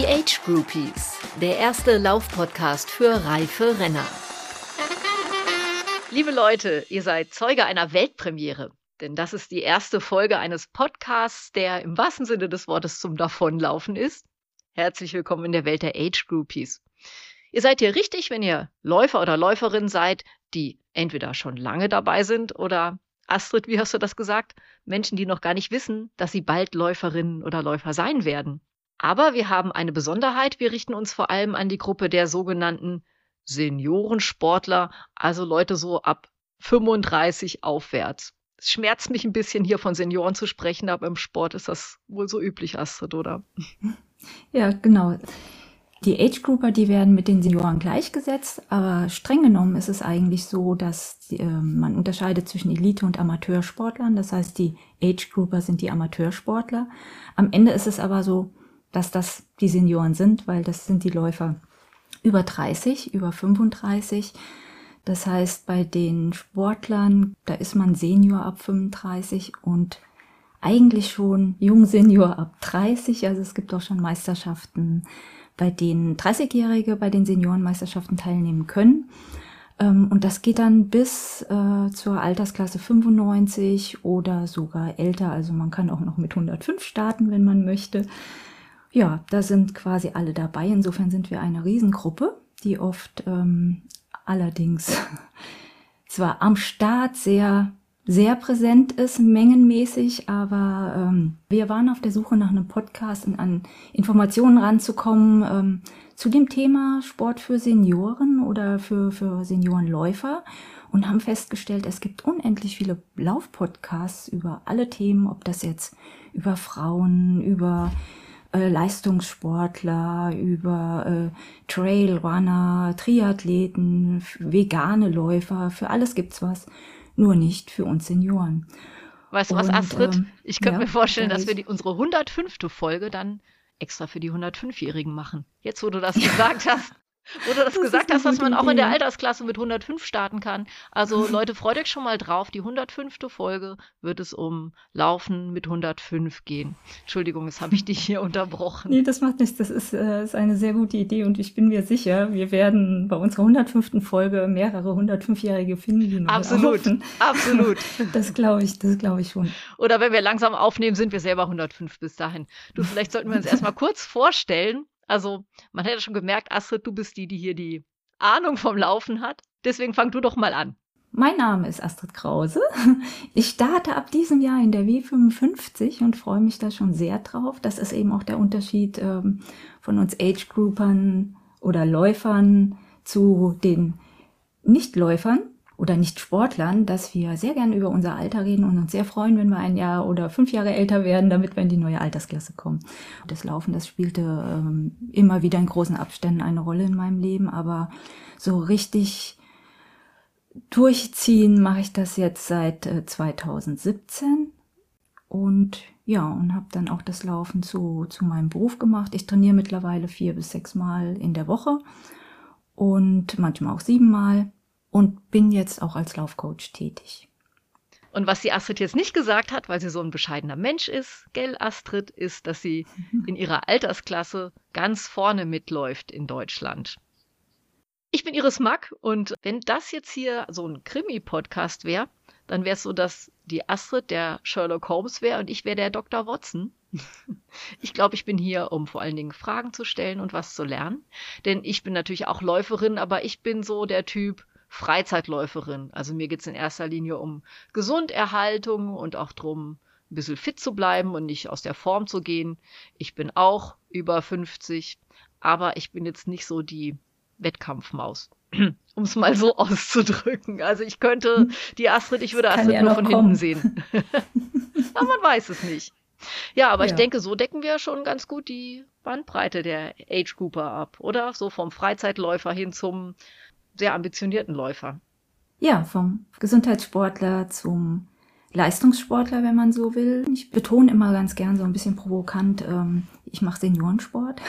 Die Age Groupies, der erste Laufpodcast für reife Renner. Liebe Leute, ihr seid Zeuge einer Weltpremiere, denn das ist die erste Folge eines Podcasts, der im wahrsten Sinne des Wortes zum Davonlaufen ist. Herzlich willkommen in der Welt der Age Groupies. Ihr seid hier richtig, wenn ihr Läufer oder Läuferin seid, die entweder schon lange dabei sind oder Astrid, wie hast du das gesagt? Menschen, die noch gar nicht wissen, dass sie bald Läuferinnen oder Läufer sein werden. Aber wir haben eine Besonderheit. Wir richten uns vor allem an die Gruppe der sogenannten Seniorensportler, also Leute so ab 35 aufwärts. Es schmerzt mich ein bisschen, hier von Senioren zu sprechen, aber im Sport ist das wohl so üblich, Astrid, oder? Ja, genau. Die Age Grouper, die werden mit den Senioren gleichgesetzt, aber streng genommen ist es eigentlich so, dass äh, man unterscheidet zwischen Elite- und Amateursportlern. Das heißt, die Age Grouper sind die Amateursportler. Am Ende ist es aber so, dass das die Senioren sind, weil das sind die Läufer über 30, über 35. Das heißt, bei den Sportlern, da ist man Senior ab 35 und eigentlich schon Jung-Senior ab 30. Also es gibt auch schon Meisterschaften bei denen 30-Jährige bei den Seniorenmeisterschaften teilnehmen können. Ähm, und das geht dann bis äh, zur Altersklasse 95 oder sogar älter. Also man kann auch noch mit 105 starten, wenn man möchte. Ja, da sind quasi alle dabei. Insofern sind wir eine Riesengruppe, die oft ähm, allerdings zwar am Start sehr sehr präsent ist, mengenmäßig, aber ähm, wir waren auf der Suche nach einem Podcast und an Informationen ranzukommen ähm, zu dem Thema Sport für Senioren oder für, für Seniorenläufer und haben festgestellt, es gibt unendlich viele Laufpodcasts über alle Themen, ob das jetzt über Frauen, über äh, Leistungssportler, über äh, Trailrunner, Triathleten, vegane Läufer, für alles gibt's was nur nicht für uns Senioren. Weißt du was, Astrid? Ähm, ich könnte ja, mir vorstellen, dass wir die, unsere 105. Folge dann extra für die 105-Jährigen machen. Jetzt, wo du das gesagt hast. Wo du das, das gesagt hast, dass man auch in der Altersklasse mit 105 starten kann. Also Leute, freut euch schon mal drauf. Die 105. Folge wird es um Laufen mit 105 gehen. Entschuldigung, jetzt habe ich dich hier unterbrochen. Nee, das macht nichts. Das ist, äh, ist eine sehr gute Idee und ich bin mir sicher, wir werden bei unserer 105. Folge mehrere 105-Jährige finden. Absolut, absolut. Das glaube ich, das glaube ich schon. Oder wenn wir langsam aufnehmen, sind wir selber 105 bis dahin. Du, vielleicht sollten wir uns erstmal kurz vorstellen, also man hätte schon gemerkt, Astrid, du bist die, die hier die Ahnung vom Laufen hat. Deswegen fang du doch mal an. Mein Name ist Astrid Krause. Ich starte ab diesem Jahr in der W55 und freue mich da schon sehr drauf. Das ist eben auch der Unterschied ähm, von uns Age-Groupern oder Läufern zu den Nichtläufern oder Nicht-Sportlern, dass wir sehr gerne über unser Alter reden und uns sehr freuen, wenn wir ein Jahr oder fünf Jahre älter werden, damit wir in die neue Altersklasse kommen. Das Laufen, das spielte ähm, immer wieder in großen Abständen eine Rolle in meinem Leben, aber so richtig durchziehen mache ich das jetzt seit äh, 2017 und ja, und habe dann auch das Laufen zu, zu meinem Beruf gemacht. Ich trainiere mittlerweile vier bis sechs Mal in der Woche und manchmal auch sieben Mal und bin jetzt auch als Laufcoach tätig. Und was die Astrid jetzt nicht gesagt hat, weil sie so ein bescheidener Mensch ist, gell, Astrid, ist, dass sie in ihrer Altersklasse ganz vorne mitläuft in Deutschland. Ich bin Iris Mack und wenn das jetzt hier so ein Krimi-Podcast wäre, dann wäre es so, dass die Astrid der Sherlock Holmes wäre und ich wäre der Dr. Watson. Ich glaube, ich bin hier, um vor allen Dingen Fragen zu stellen und was zu lernen. Denn ich bin natürlich auch Läuferin, aber ich bin so der Typ, Freizeitläuferin. Also mir geht's in erster Linie um Gesunderhaltung und auch drum, ein bisschen fit zu bleiben und nicht aus der Form zu gehen. Ich bin auch über 50, aber ich bin jetzt nicht so die Wettkampfmaus. um es mal so auszudrücken. Also ich könnte die Astrid, ich würde Astrid ja nur von kommen. hinten sehen. aber man weiß es nicht. Ja, aber ja. ich denke, so decken wir schon ganz gut die Bandbreite der Age Grouper ab, oder? So vom Freizeitläufer hin zum sehr ambitionierten Läufer. Ja, vom Gesundheitssportler zum Leistungssportler, wenn man so will. Ich betone immer ganz gern so ein bisschen provokant, ähm, ich mache Seniorensport.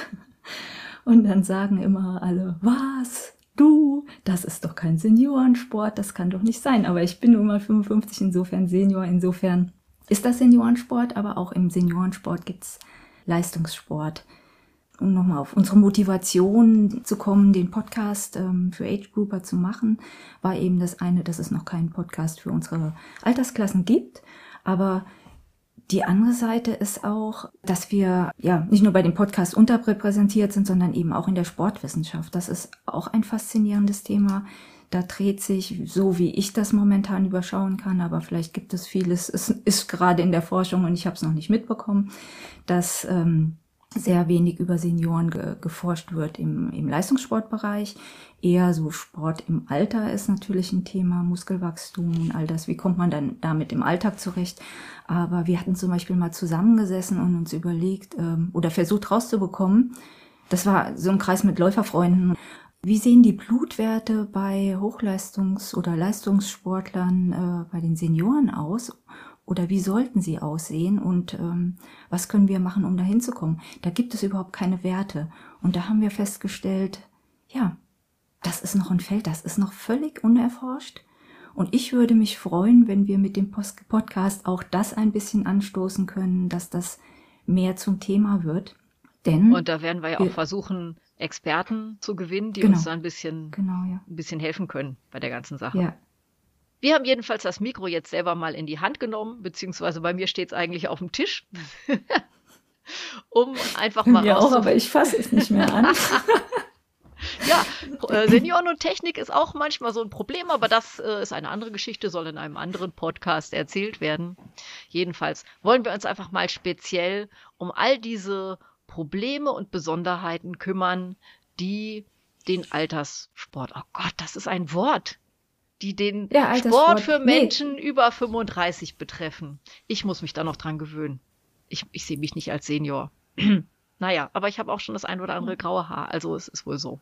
Und dann sagen immer alle, was? Du? Das ist doch kein Seniorensport, das kann doch nicht sein. Aber ich bin nun mal 55, insofern Senior, insofern ist das Seniorensport, aber auch im Seniorensport gibt's Leistungssport. Um nochmal auf unsere Motivation zu kommen, den Podcast ähm, für Age Grouper zu machen, war eben das eine, dass es noch keinen Podcast für unsere Altersklassen gibt. Aber die andere Seite ist auch, dass wir ja nicht nur bei dem Podcast unterrepräsentiert sind, sondern eben auch in der Sportwissenschaft. Das ist auch ein faszinierendes Thema. Da dreht sich, so wie ich das momentan überschauen kann, aber vielleicht gibt es vieles, es ist gerade in der Forschung und ich habe es noch nicht mitbekommen, dass ähm, sehr wenig über Senioren ge geforscht wird im, im Leistungssportbereich. Eher so Sport im Alter ist natürlich ein Thema, Muskelwachstum und all das. Wie kommt man dann damit im Alltag zurecht? Aber wir hatten zum Beispiel mal zusammengesessen und uns überlegt ähm, oder versucht rauszubekommen. Das war so ein Kreis mit Läuferfreunden. Wie sehen die Blutwerte bei Hochleistungs- oder Leistungssportlern äh, bei den Senioren aus? Oder wie sollten sie aussehen und ähm, was können wir machen, um dahin zu kommen. Da gibt es überhaupt keine Werte. Und da haben wir festgestellt, ja, das ist noch ein Feld, das ist noch völlig unerforscht. Und ich würde mich freuen, wenn wir mit dem Podcast auch das ein bisschen anstoßen können, dass das mehr zum Thema wird. Denn und da werden wir ja wir, auch versuchen, Experten zu gewinnen, die genau, uns da ein bisschen, genau, ja. ein bisschen helfen können bei der ganzen Sache. Ja, wir haben jedenfalls das Mikro jetzt selber mal in die Hand genommen, beziehungsweise bei mir steht es eigentlich auf dem Tisch. um einfach mal Ja, auch, aber ich fasse es nicht mehr an. ja, äh, Senioren und Technik ist auch manchmal so ein Problem, aber das äh, ist eine andere Geschichte, soll in einem anderen Podcast erzählt werden. Jedenfalls wollen wir uns einfach mal speziell um all diese Probleme und Besonderheiten kümmern, die den Alterssport, oh Gott, das ist ein Wort die den ja, Sport für Menschen nee. über 35 betreffen. Ich muss mich da noch dran gewöhnen. Ich, ich sehe mich nicht als Senior. naja, aber ich habe auch schon das ein oder andere graue Haar, also es ist wohl so.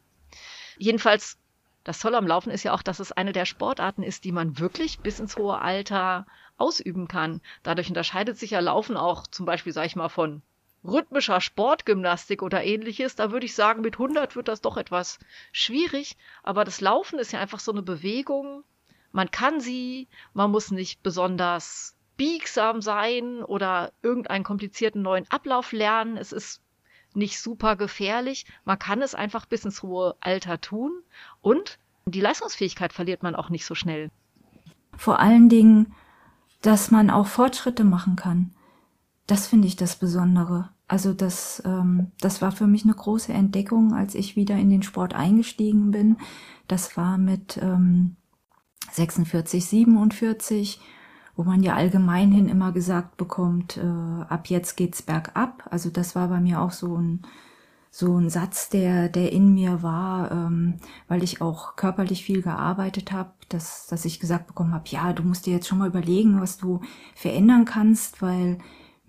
Jedenfalls, das Tolle am Laufen ist ja auch, dass es eine der Sportarten ist, die man wirklich bis ins hohe Alter ausüben kann. Dadurch unterscheidet sich ja Laufen auch zum Beispiel, sag ich mal, von rhythmischer Sportgymnastik oder ähnliches, da würde ich sagen, mit 100 wird das doch etwas schwierig. Aber das Laufen ist ja einfach so eine Bewegung. Man kann sie, man muss nicht besonders biegsam sein oder irgendeinen komplizierten neuen Ablauf lernen. Es ist nicht super gefährlich. Man kann es einfach bis ins hohe Alter tun und die Leistungsfähigkeit verliert man auch nicht so schnell. Vor allen Dingen, dass man auch Fortschritte machen kann. Das finde ich das Besondere. Also das, ähm, das war für mich eine große Entdeckung, als ich wieder in den Sport eingestiegen bin. Das war mit ähm, 46, 47, wo man ja allgemeinhin immer gesagt bekommt, äh, ab jetzt geht's bergab. Also das war bei mir auch so ein so ein Satz, der, der in mir war, ähm, weil ich auch körperlich viel gearbeitet habe, dass, dass ich gesagt bekommen habe, ja, du musst dir jetzt schon mal überlegen, was du verändern kannst, weil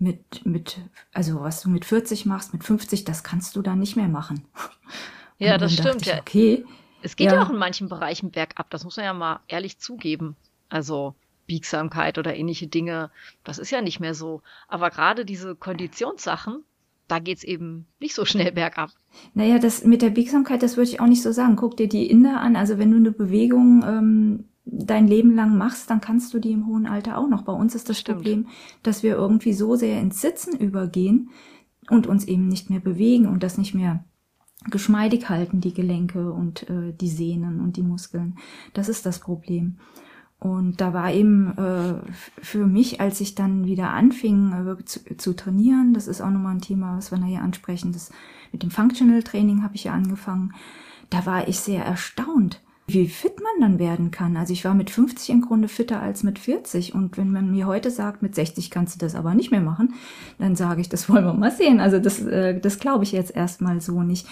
mit, mit, also was du mit 40 machst, mit 50, das kannst du dann nicht mehr machen. Ja, das stimmt. Ich, ja. Okay. Es geht ja. ja auch in manchen Bereichen bergab, das muss man ja mal ehrlich zugeben. Also Biegsamkeit oder ähnliche Dinge, das ist ja nicht mehr so. Aber gerade diese Konditionssachen, da geht's eben nicht so schnell bergab. Naja, das mit der Biegsamkeit, das würde ich auch nicht so sagen. Guck dir die Inder an. Also wenn du eine Bewegung ähm, dein Leben lang machst, dann kannst du die im hohen Alter auch noch. Bei uns ist das Stimmt. Problem, dass wir irgendwie so sehr ins Sitzen übergehen und uns eben nicht mehr bewegen und das nicht mehr geschmeidig halten, die Gelenke und äh, die Sehnen und die Muskeln. Das ist das Problem. Und da war eben äh, für mich, als ich dann wieder anfing äh, zu, zu, trainieren, das ist auch nochmal ein Thema, was wir nachher ansprechen, das mit dem Functional Training habe ich ja angefangen, da war ich sehr erstaunt, wie fit man dann werden kann. Also ich war mit 50 im Grunde fitter als mit 40. Und wenn man mir heute sagt, mit 60 kannst du das aber nicht mehr machen, dann sage ich, das wollen wir mal sehen. Also das, äh, das glaube ich jetzt erstmal so nicht.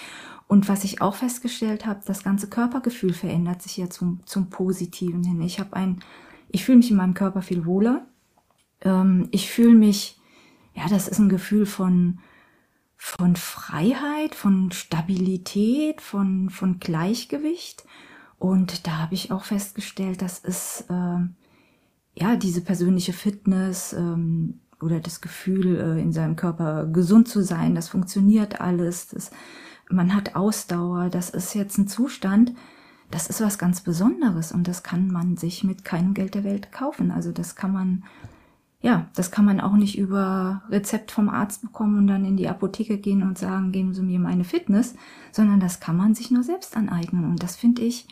Und was ich auch festgestellt habe, das ganze Körpergefühl verändert sich ja zum, zum Positiven hin. Ich habe ein, ich fühle mich in meinem Körper viel wohler. Ähm, ich fühle mich, ja, das ist ein Gefühl von, von Freiheit, von Stabilität, von, von Gleichgewicht. Und da habe ich auch festgestellt, dass es äh, ja diese persönliche Fitness ähm, oder das Gefühl, äh, in seinem Körper gesund zu sein, das funktioniert alles, das, man hat Ausdauer, das ist jetzt ein Zustand, das ist was ganz Besonderes und das kann man sich mit keinem Geld der Welt kaufen. Also das kann man ja, das kann man auch nicht über Rezept vom Arzt bekommen und dann in die Apotheke gehen und sagen, geben Sie mir meine Fitness, sondern das kann man sich nur selbst aneignen. Und das finde ich,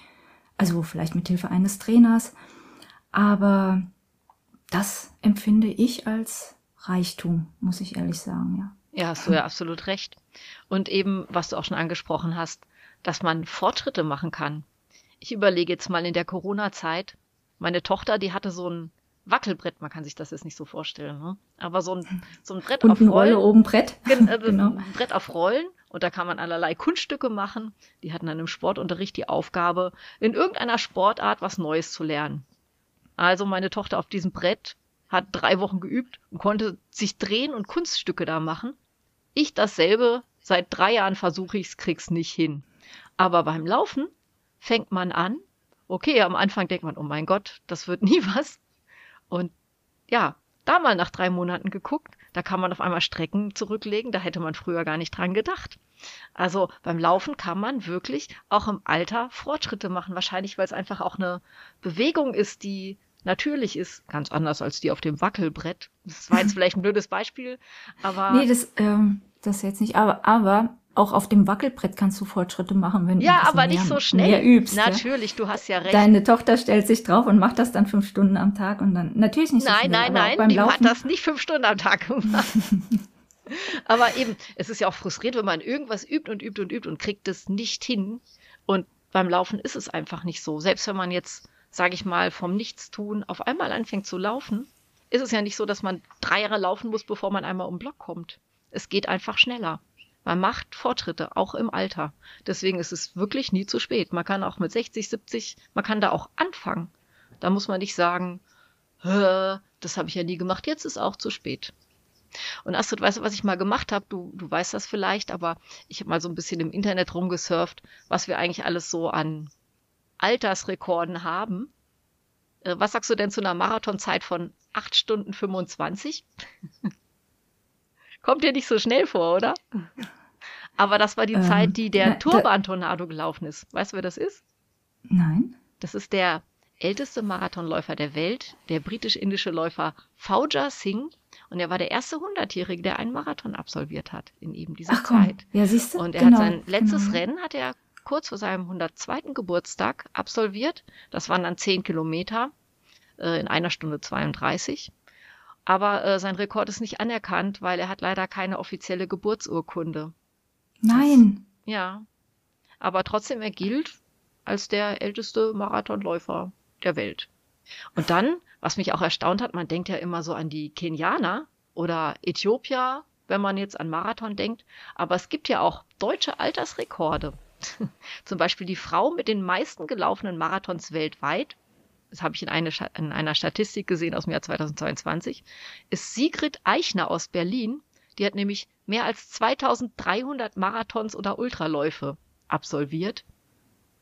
also vielleicht mit Hilfe eines Trainers, aber das empfinde ich als Reichtum, muss ich ehrlich sagen, ja. Ja, hast du ja absolut recht. Und eben, was du auch schon angesprochen hast, dass man Fortschritte machen kann. Ich überlege jetzt mal in der Corona-Zeit, meine Tochter, die hatte so ein Wackelbrett, man kann sich das jetzt nicht so vorstellen, ne? aber so ein, so ein Brett Und auf Rollen. Rolle oben Brett. Gen- äh, genau. Brett auf Rollen und da kann man allerlei Kunststücke machen. Die hatten dann im Sportunterricht die Aufgabe, in irgendeiner Sportart was Neues zu lernen. Also meine Tochter auf diesem Brett hat drei Wochen geübt und konnte sich drehen und Kunststücke da machen. Ich dasselbe, seit drei Jahren versuche ich's, krieg's nicht hin. Aber beim Laufen fängt man an. Okay, am Anfang denkt man, oh mein Gott, das wird nie was. Und ja, da mal nach drei Monaten geguckt, da kann man auf einmal Strecken zurücklegen, da hätte man früher gar nicht dran gedacht. Also beim Laufen kann man wirklich auch im Alter Fortschritte machen, wahrscheinlich weil es einfach auch eine Bewegung ist, die natürlich ist, ganz anders als die auf dem Wackelbrett. Das war jetzt vielleicht ein blödes Beispiel, aber Nee, das, ähm, das jetzt nicht, aber, aber auch auf dem Wackelbrett kannst du Fortschritte machen, wenn du ja, ein bisschen aber mehr, nicht so schnell. mehr übst. ja. Natürlich, du hast ja recht. Deine Tochter stellt sich drauf und macht das dann fünf Stunden am Tag und dann natürlich nicht so Nein, schnell, nein, nein, beim die Laufen. hat das nicht fünf Stunden am Tag gemacht. Aber eben, es ist ja auch frustrierend, wenn man irgendwas übt und übt und übt und kriegt es nicht hin. Und beim Laufen ist es einfach nicht so. Selbst wenn man jetzt, sage ich mal, vom Nichtstun auf einmal anfängt zu laufen, ist es ja nicht so, dass man drei Jahre laufen muss, bevor man einmal um den Block kommt. Es geht einfach schneller. Man macht Fortschritte, auch im Alter. Deswegen ist es wirklich nie zu spät. Man kann auch mit 60, 70, man kann da auch anfangen. Da muss man nicht sagen, "Hä, das habe ich ja nie gemacht, jetzt ist auch zu spät. Und Astrid, weißt du, was ich mal gemacht habe? Du, du weißt das vielleicht, aber ich habe mal so ein bisschen im Internet rumgesurft, was wir eigentlich alles so an Altersrekorden haben. Äh, Was sagst du denn zu einer Marathonzeit von 8 Stunden 25? Kommt dir nicht so schnell vor, oder? Aber das war die Ähm, Zeit, die der na, Turban-Tornado gelaufen ist. Weißt du, wer das ist? Nein. Das ist der älteste Marathonläufer der Welt, der britisch-indische Läufer Fauja Singh. Und er war der erste Hundertjährige, der einen Marathon absolviert hat in eben dieser Ach komm, Zeit. ja siehst du. Und er genau, hat sein letztes genau. Rennen hat er kurz vor seinem 102. Geburtstag absolviert. Das waren dann 10 Kilometer äh, in einer Stunde 32. Aber äh, sein Rekord ist nicht anerkannt, weil er hat leider keine offizielle Geburtsurkunde. Nein. Ja. Aber trotzdem, er gilt als der älteste Marathonläufer der Welt. Und dann, was mich auch erstaunt hat, man denkt ja immer so an die Kenianer oder Äthiopier, wenn man jetzt an Marathon denkt. Aber es gibt ja auch deutsche Altersrekorde. Zum Beispiel die Frau mit den meisten gelaufenen Marathons weltweit, das habe ich in, eine, in einer Statistik gesehen aus dem Jahr 2022, ist Sigrid Eichner aus Berlin. Die hat nämlich mehr als 2300 Marathons oder Ultraläufe absolviert.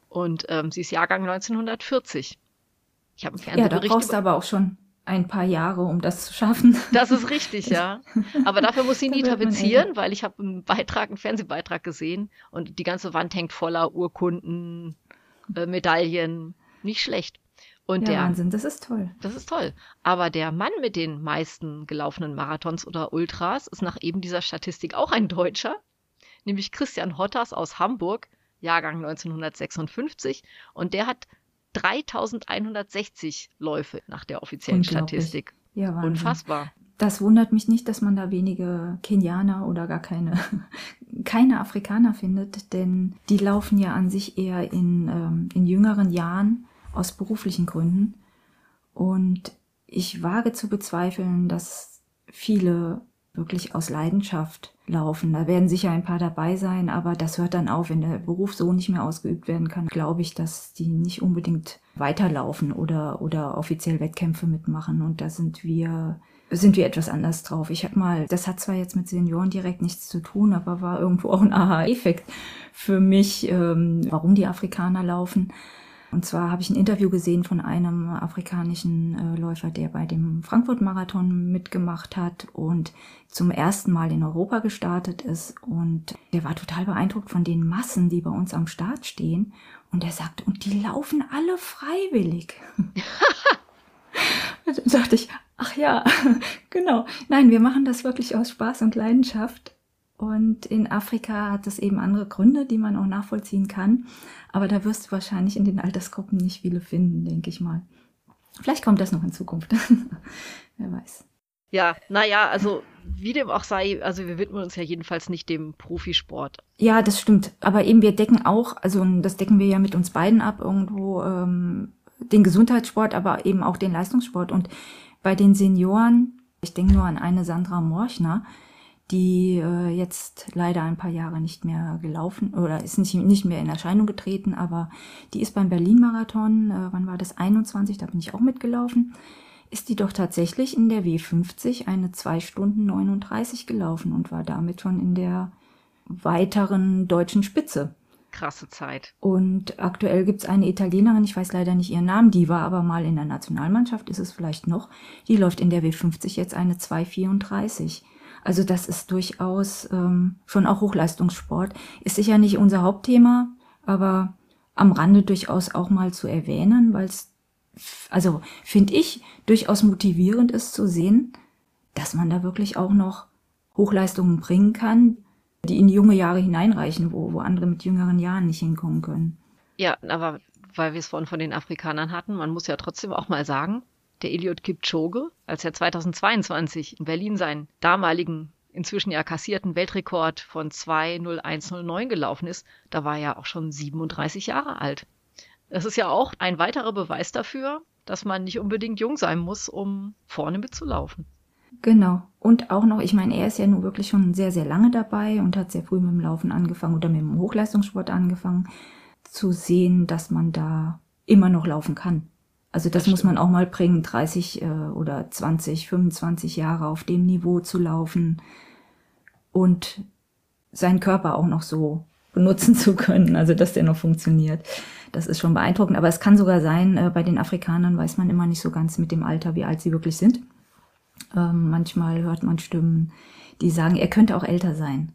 Und ähm, sie ist Jahrgang 1940. Ich habe einen Ja, da Fernsehbericht brauchst du aber auch schon ein paar Jahre, um das zu schaffen. Das ist richtig, ja. Aber dafür muss sie nie tapezieren, weil ich habe einen Beitrag, einen Fernsehbeitrag gesehen und die ganze Wand hängt voller Urkunden, äh, Medaillen. Nicht schlecht. Und Ja, der, Wahnsinn, das ist toll. das ist toll. Aber der Mann mit den meisten gelaufenen Marathons oder Ultras ist nach eben dieser Statistik auch ein Deutscher, nämlich Christian Hotters aus Hamburg, Jahrgang 1956. Und der hat 3160 Läufe nach der offiziellen. Statistik. Ja, Wahnsinn. Unfassbar. Das wundert mich nicht, dass man da wenige Kenianer oder gar keine, keine Afrikaner findet, denn die laufen ja an sich eher in, ähm, in jüngeren Jahren aus beruflichen Gründen. Und ich wage zu bezweifeln, dass viele wirklich aus Leidenschaft laufen. Da werden sicher ein paar dabei sein, aber das hört dann auf, wenn der Beruf so nicht mehr ausgeübt werden kann, glaube ich, dass die nicht unbedingt weiterlaufen oder, oder offiziell Wettkämpfe mitmachen. Und da sind wir, sind wir etwas anders drauf. Ich habe mal, das hat zwar jetzt mit Senioren direkt nichts zu tun, aber war irgendwo auch ein Aha-Effekt für mich, ähm, warum die Afrikaner laufen. Und zwar habe ich ein Interview gesehen von einem afrikanischen äh, Läufer, der bei dem Frankfurt-Marathon mitgemacht hat und zum ersten Mal in Europa gestartet ist. Und der war total beeindruckt von den Massen, die bei uns am Start stehen. Und er sagt, und die laufen alle freiwillig. da dachte ich, Ach ja, genau. Nein, wir machen das wirklich aus Spaß und Leidenschaft. Und in Afrika hat es eben andere Gründe, die man auch nachvollziehen kann. Aber da wirst du wahrscheinlich in den Altersgruppen nicht viele finden, denke ich mal. Vielleicht kommt das noch in Zukunft. Wer weiß. Ja, naja, also wie dem auch sei, also wir widmen uns ja jedenfalls nicht dem Profisport. Ja, das stimmt. Aber eben wir decken auch, also das decken wir ja mit uns beiden ab, irgendwo ähm, den Gesundheitssport, aber eben auch den Leistungssport. Und bei den Senioren, ich denke nur an eine Sandra Morchner, die äh, jetzt leider ein paar Jahre nicht mehr gelaufen oder ist nicht, nicht mehr in Erscheinung getreten, aber die ist beim Berlin-Marathon, äh, wann war das, 21, da bin ich auch mitgelaufen, ist die doch tatsächlich in der W50 eine 2 Stunden 39 gelaufen und war damit schon in der weiteren deutschen Spitze. Krasse Zeit. Und aktuell gibt's eine Italienerin, ich weiß leider nicht ihren Namen, die war aber mal in der Nationalmannschaft, ist es vielleicht noch, die läuft in der W50 jetzt eine 2,34. Also das ist durchaus ähm, schon auch Hochleistungssport. Ist sicher nicht unser Hauptthema, aber am Rande durchaus auch mal zu erwähnen, weil es, also finde ich, durchaus motivierend ist zu sehen, dass man da wirklich auch noch Hochleistungen bringen kann, die in junge Jahre hineinreichen, wo, wo andere mit jüngeren Jahren nicht hinkommen können. Ja, aber weil wir es vorhin von den Afrikanern hatten, man muss ja trotzdem auch mal sagen, der Eliot Kipchoge, als er 2022 in Berlin seinen damaligen, inzwischen ja kassierten Weltrekord von 2.0109 gelaufen ist, da war er auch schon 37 Jahre alt. Das ist ja auch ein weiterer Beweis dafür, dass man nicht unbedingt jung sein muss, um vorne mitzulaufen. Genau. Und auch noch, ich meine, er ist ja nun wirklich schon sehr, sehr lange dabei und hat sehr früh mit dem Laufen angefangen oder mit dem Hochleistungssport angefangen, zu sehen, dass man da immer noch laufen kann. Also das, das muss man auch mal bringen, 30 äh, oder 20, 25 Jahre auf dem Niveau zu laufen und seinen Körper auch noch so benutzen zu können, also dass der noch funktioniert. Das ist schon beeindruckend. Aber es kann sogar sein, äh, bei den Afrikanern weiß man immer nicht so ganz mit dem Alter, wie alt sie wirklich sind. Ähm, manchmal hört man Stimmen, die sagen, er könnte auch älter sein.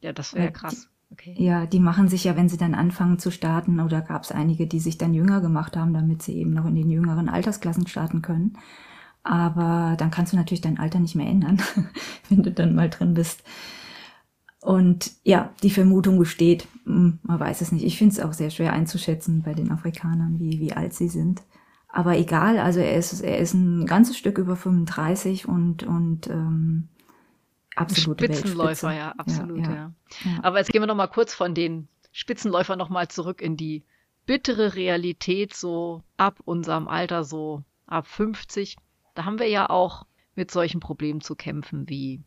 Ja, das wäre krass. Okay. Ja, die machen sich ja, wenn sie dann anfangen zu starten, oder gab es einige, die sich dann jünger gemacht haben, damit sie eben noch in den jüngeren Altersklassen starten können. Aber dann kannst du natürlich dein Alter nicht mehr ändern, wenn du dann mal drin bist. Und ja, die Vermutung besteht, hm, man weiß es nicht. Ich finde es auch sehr schwer einzuschätzen bei den Afrikanern, wie, wie alt sie sind. Aber egal, also er ist, er ist ein ganzes Stück über 35 und, und ähm, absolute Spitzenläufer, ja, absolut, ja, ja. ja, Aber jetzt gehen wir noch mal kurz von den Spitzenläufern noch mal zurück in die bittere Realität, so ab unserem Alter, so ab 50. Da haben wir ja auch mit solchen Problemen zu kämpfen wie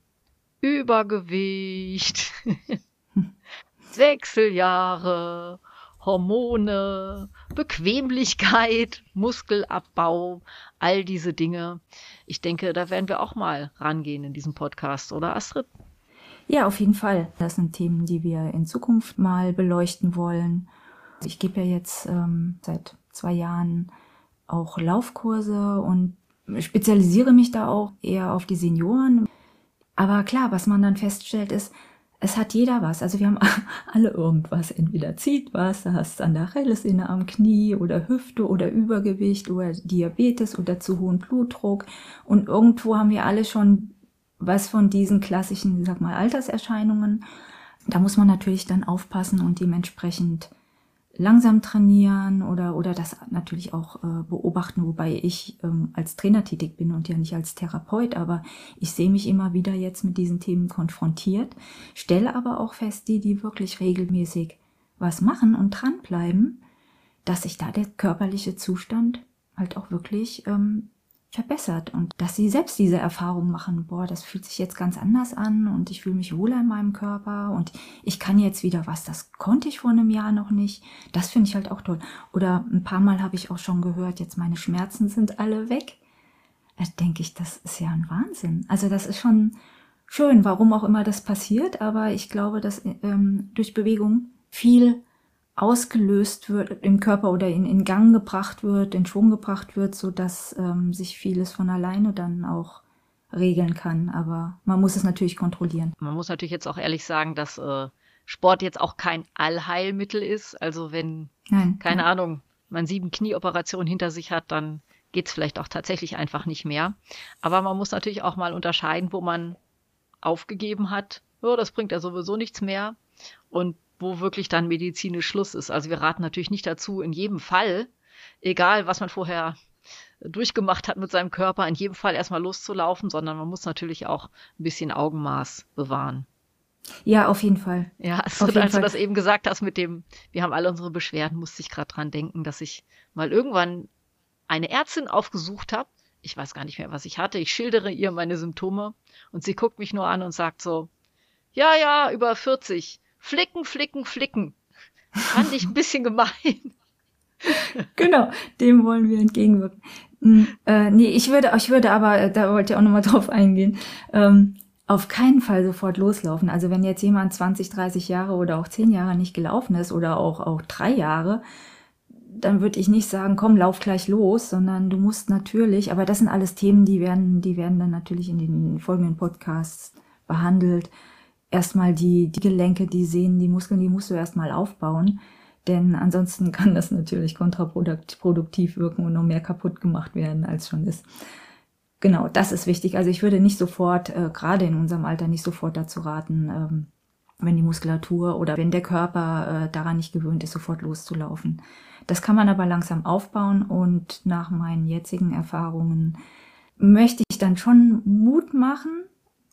Übergewicht, Wechseljahre, Hormone, Bequemlichkeit, Muskelabbau, all diese Dinge. Ich denke, da werden wir auch mal rangehen in diesem Podcast, oder Astrid? Ja, auf jeden Fall. Das sind Themen, die wir in Zukunft mal beleuchten wollen. Ich gebe ja jetzt ähm, seit zwei Jahren auch Laufkurse und spezialisiere mich da auch eher auf die Senioren. Aber klar, was man dann feststellt, ist, es hat jeder was. Also wir haben alle irgendwas. Entweder zieht was, da hast du an der Achillessehne am Knie oder Hüfte oder Übergewicht oder Diabetes oder zu hohen Blutdruck. Und irgendwo haben wir alle schon was von diesen klassischen, sag mal, Alterserscheinungen. Da muss man natürlich dann aufpassen und dementsprechend langsam trainieren oder, oder das natürlich auch äh, beobachten, wobei ich ähm, als Trainer tätig bin und ja nicht als Therapeut, aber ich sehe mich immer wieder jetzt mit diesen Themen konfrontiert, stelle aber auch fest, die, die wirklich regelmäßig was machen und dranbleiben, dass sich da der körperliche Zustand halt auch wirklich ähm, verbessert und dass sie selbst diese Erfahrung machen, boah, das fühlt sich jetzt ganz anders an und ich fühle mich wohler in meinem Körper und ich kann jetzt wieder was, das konnte ich vor einem Jahr noch nicht. Das finde ich halt auch toll. Oder ein paar Mal habe ich auch schon gehört, jetzt meine Schmerzen sind alle weg. Da denke ich, das ist ja ein Wahnsinn. Also das ist schon schön, warum auch immer das passiert, aber ich glaube, dass ähm, durch Bewegung viel ausgelöst wird im Körper oder in, in Gang gebracht wird, in Schwung gebracht wird, so dass ähm, sich vieles von alleine dann auch regeln kann. Aber man muss es natürlich kontrollieren. Man muss natürlich jetzt auch ehrlich sagen, dass äh, Sport jetzt auch kein Allheilmittel ist. Also wenn, Nein, keine ja. Ahnung, man sieben Knieoperationen hinter sich hat, dann geht es vielleicht auch tatsächlich einfach nicht mehr. Aber man muss natürlich auch mal unterscheiden, wo man aufgegeben hat, oh, das bringt ja sowieso nichts mehr und wo wirklich dann medizinisch Schluss ist. Also wir raten natürlich nicht dazu, in jedem Fall, egal was man vorher durchgemacht hat mit seinem Körper, in jedem Fall erstmal loszulaufen, sondern man muss natürlich auch ein bisschen Augenmaß bewahren. Ja, auf jeden Fall. Ja, also, als Fall. du das eben gesagt hast mit dem, wir haben alle unsere Beschwerden, musste ich gerade dran denken, dass ich mal irgendwann eine Ärztin aufgesucht habe. Ich weiß gar nicht mehr, was ich hatte. Ich schildere ihr meine Symptome und sie guckt mich nur an und sagt so, ja, ja, über 40. Flicken, flicken, flicken. Fand ich ein bisschen gemein. genau, dem wollen wir entgegenwirken. Hm, äh, nee, ich würde, ich würde aber, äh, da wollte ich auch nochmal drauf eingehen, ähm, auf keinen Fall sofort loslaufen. Also wenn jetzt jemand 20, 30 Jahre oder auch 10 Jahre nicht gelaufen ist oder auch, auch drei Jahre, dann würde ich nicht sagen, komm, lauf gleich los, sondern du musst natürlich, aber das sind alles Themen, die werden, die werden dann natürlich in den folgenden Podcasts behandelt. Erstmal die, die Gelenke, die Sehnen, die Muskeln, die musst du erstmal aufbauen. Denn ansonsten kann das natürlich kontraproduktiv wirken und noch mehr kaputt gemacht werden, als schon ist. Genau, das ist wichtig. Also ich würde nicht sofort, äh, gerade in unserem Alter, nicht sofort dazu raten, ähm, wenn die Muskulatur oder wenn der Körper äh, daran nicht gewöhnt ist, sofort loszulaufen. Das kann man aber langsam aufbauen und nach meinen jetzigen Erfahrungen möchte ich dann schon Mut machen,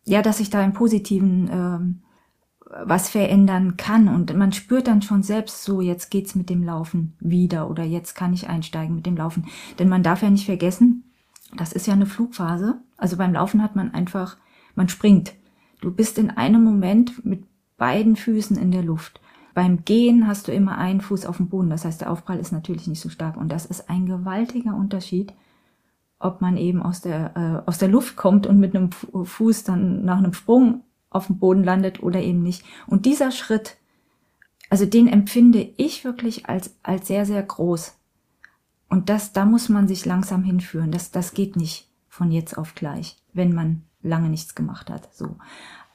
ja, dass ich da im Positiven ähm, was verändern kann und man spürt dann schon selbst so, jetzt geht's mit dem Laufen wieder oder jetzt kann ich einsteigen mit dem Laufen. Denn man darf ja nicht vergessen, das ist ja eine Flugphase. Also beim Laufen hat man einfach, man springt. Du bist in einem Moment mit beiden Füßen in der Luft. Beim Gehen hast du immer einen Fuß auf dem Boden. Das heißt, der Aufprall ist natürlich nicht so stark. Und das ist ein gewaltiger Unterschied, ob man eben aus der, äh, aus der Luft kommt und mit einem Fuß dann nach einem Sprung auf dem Boden landet oder eben nicht. Und dieser Schritt, also den empfinde ich wirklich als, als sehr, sehr groß. Und das, da muss man sich langsam hinführen. Das, das geht nicht von jetzt auf gleich, wenn man lange nichts gemacht hat. So.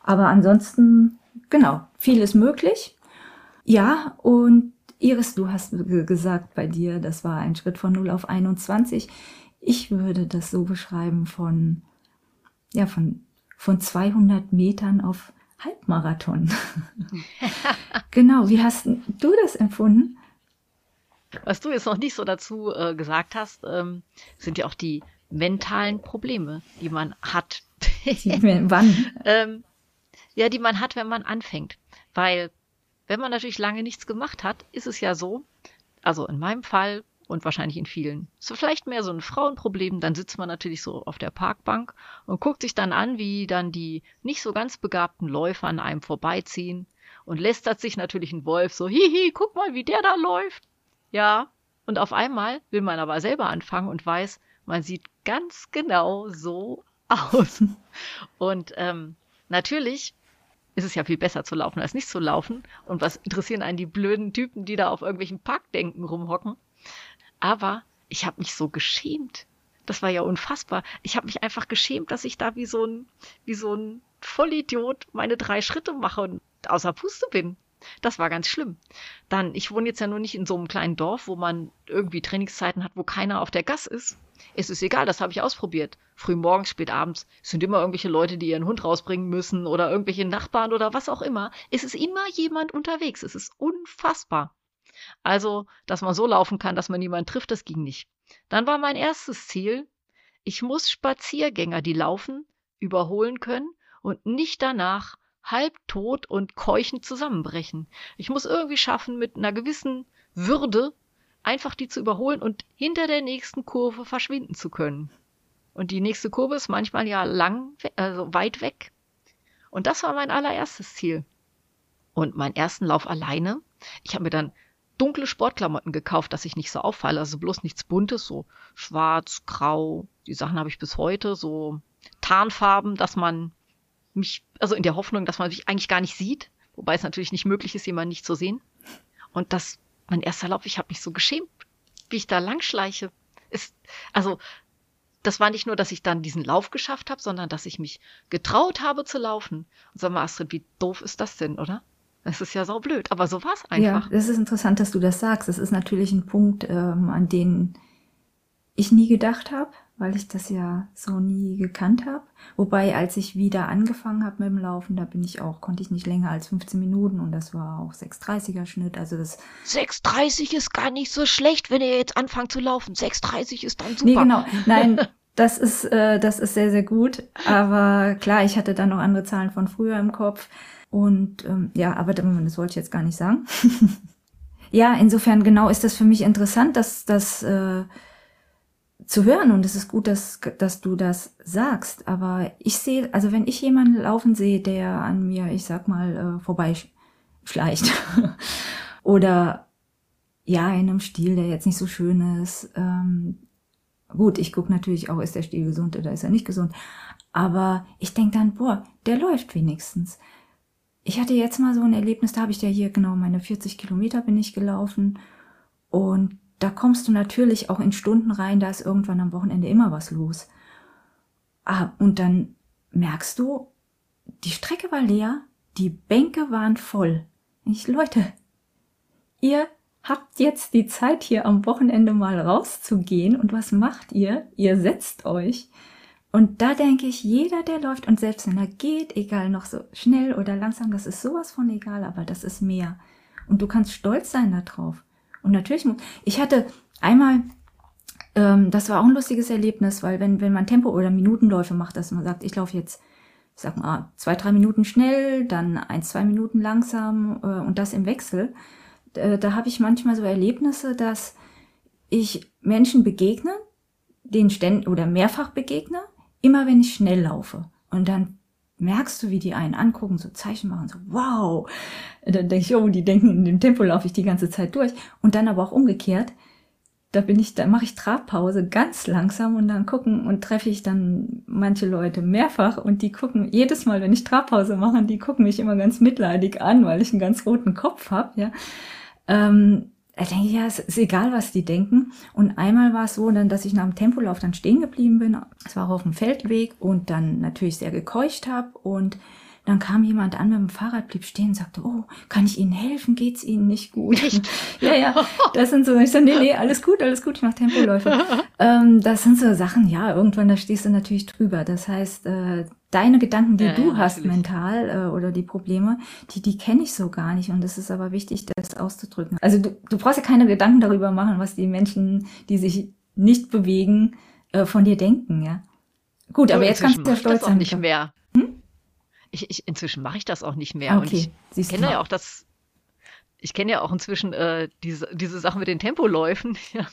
Aber ansonsten, genau, viel ist möglich. Ja, und Iris, du hast gesagt bei dir, das war ein Schritt von 0 auf 21. Ich würde das so beschreiben von, ja, von von 200 Metern auf Halbmarathon. genau, wie hast du das empfunden? Was du jetzt noch nicht so dazu äh, gesagt hast, ähm, sind ja auch die mentalen Probleme, die man hat. Wann? ähm, ja, die man hat, wenn man anfängt. Weil, wenn man natürlich lange nichts gemacht hat, ist es ja so, also in meinem Fall, und wahrscheinlich in vielen. So vielleicht mehr so ein Frauenproblem, dann sitzt man natürlich so auf der Parkbank und guckt sich dann an, wie dann die nicht so ganz begabten Läufer an einem vorbeiziehen und lästert sich natürlich ein Wolf so, hihi, guck mal, wie der da läuft. Ja, und auf einmal will man aber selber anfangen und weiß, man sieht ganz genau so aus. Und ähm, natürlich ist es ja viel besser zu laufen als nicht zu laufen. Und was interessieren einen die blöden Typen, die da auf irgendwelchen Parkdenken rumhocken? Aber ich habe mich so geschämt. Das war ja unfassbar. Ich habe mich einfach geschämt, dass ich da wie so ein, wie so ein Vollidiot meine drei Schritte mache und außer Puste bin. Das war ganz schlimm. Dann, ich wohne jetzt ja nur nicht in so einem kleinen Dorf, wo man irgendwie Trainingszeiten hat, wo keiner auf der Gas ist. Es ist egal, das habe ich ausprobiert. Früh morgens, spät abends. Sind immer irgendwelche Leute, die ihren Hund rausbringen müssen oder irgendwelche Nachbarn oder was auch immer. Es ist immer jemand unterwegs. Es ist unfassbar. Also, dass man so laufen kann, dass man niemanden trifft, das ging nicht. Dann war mein erstes Ziel, ich muss Spaziergänger, die laufen, überholen können und nicht danach halbtot und keuchend zusammenbrechen. Ich muss irgendwie schaffen, mit einer gewissen Würde einfach die zu überholen und hinter der nächsten Kurve verschwinden zu können. Und die nächste Kurve ist manchmal ja lang, also weit weg. Und das war mein allererstes Ziel. Und meinen ersten Lauf alleine. Ich habe mir dann dunkle Sportklamotten gekauft, dass ich nicht so auffalle. Also bloß nichts Buntes, so schwarz, grau. Die Sachen habe ich bis heute, so Tarnfarben, dass man mich, also in der Hoffnung, dass man mich eigentlich gar nicht sieht. Wobei es natürlich nicht möglich ist, jemanden nicht zu sehen. Und das, mein erster Lauf, ich habe mich so geschämt, wie ich da langschleiche. Ist, also, das war nicht nur, dass ich dann diesen Lauf geschafft habe, sondern dass ich mich getraut habe zu laufen. Und sag mal, Astrid, wie doof ist das denn, oder? Das ist ja so blöd, aber so war es einfach. Ja, das ist interessant, dass du das sagst. Das ist natürlich ein Punkt, ähm, an den ich nie gedacht habe, weil ich das ja so nie gekannt habe. Wobei, als ich wieder angefangen habe mit dem Laufen, da bin ich auch, konnte ich nicht länger als 15 Minuten und das war auch 6,30er Schnitt. Also das 6,30 ist gar nicht so schlecht, wenn ihr jetzt anfangt zu laufen. 6,30 ist dann super. Nee, genau. Nein, das ist, äh, das ist sehr, sehr gut. Aber klar, ich hatte dann noch andere Zahlen von früher im Kopf. Und ähm, ja, aber das wollte ich jetzt gar nicht sagen. ja, insofern genau ist das für mich interessant, dass das äh, zu hören und es ist gut, dass, dass du das sagst. Aber ich sehe, also wenn ich jemanden laufen sehe, der an mir, ich sag mal, äh, vorbei oder ja, in einem Stil, der jetzt nicht so schön ist. Ähm, gut, ich gucke natürlich auch, ist der Stil gesund oder ist er nicht gesund. Aber ich denk dann, boah, der läuft wenigstens. Ich hatte jetzt mal so ein Erlebnis, da habe ich ja hier genau meine 40 Kilometer bin ich gelaufen und da kommst du natürlich auch in Stunden rein, da ist irgendwann am Wochenende immer was los. Ah, und dann merkst du, die Strecke war leer, die Bänke waren voll. Ich, Leute, ihr habt jetzt die Zeit hier am Wochenende mal rauszugehen und was macht ihr? Ihr setzt euch. Und da denke ich, jeder, der läuft und selbst wenn er geht, egal noch so schnell oder langsam, das ist sowas von egal, aber das ist mehr. Und du kannst stolz sein darauf. Und natürlich, ich hatte einmal, ähm, das war auch ein lustiges Erlebnis, weil wenn, wenn man Tempo- oder Minutenläufe macht, dass man sagt, ich laufe jetzt, ich sag mal, zwei, drei Minuten schnell, dann ein, zwei Minuten langsam äh, und das im Wechsel, äh, da habe ich manchmal so Erlebnisse, dass ich Menschen begegne, denen ständ oder mehrfach begegne, immer wenn ich schnell laufe. Und dann merkst du, wie die einen angucken, so Zeichen machen, so wow. Dann denke ich, oh, die denken, in dem Tempo laufe ich die ganze Zeit durch. Und dann aber auch umgekehrt, da bin ich, da mache ich Trabpause ganz langsam und dann gucken und treffe ich dann manche Leute mehrfach und die gucken jedes Mal, wenn ich Trabpause mache, die gucken mich immer ganz mitleidig an, weil ich einen ganz roten Kopf habe, ja. Ähm, da denke ich, ja, es ist egal, was die denken. Und einmal war es so, dann, dass ich nach dem Tempolauf dann stehen geblieben bin. Es war auf dem Feldweg und dann natürlich sehr gekeucht habe und dann kam jemand an mit dem Fahrrad, blieb stehen und sagte, oh, kann ich Ihnen helfen? Geht's Ihnen nicht gut? Echt? ja, ja, das sind so, ich so, nee, nee, alles gut, alles gut, ich mache Tempoläufe. ähm, das sind so Sachen, ja, irgendwann, da stehst du natürlich drüber. Das heißt, äh, deine Gedanken, die Ja, du ja, hast natürlich. mental äh, oder die Probleme, die, die kenne ich so gar nicht und es ist aber wichtig, das auszudrücken. Also du, du brauchst ja keine Gedanken darüber machen, was die Menschen, die sich nicht bewegen, äh, von dir denken, ja. Gut, aber Du, jetzt kannst du ja ich stolz das auch sein. nicht mehr. Hm? Ich, ich, inzwischen mache ich das auch nicht mehr. Und Okay, ich siehst du kenne ja auch das, ich kenne ja auch inzwischen äh, diese, diese Sachen mit den Tempoläufen. Ja,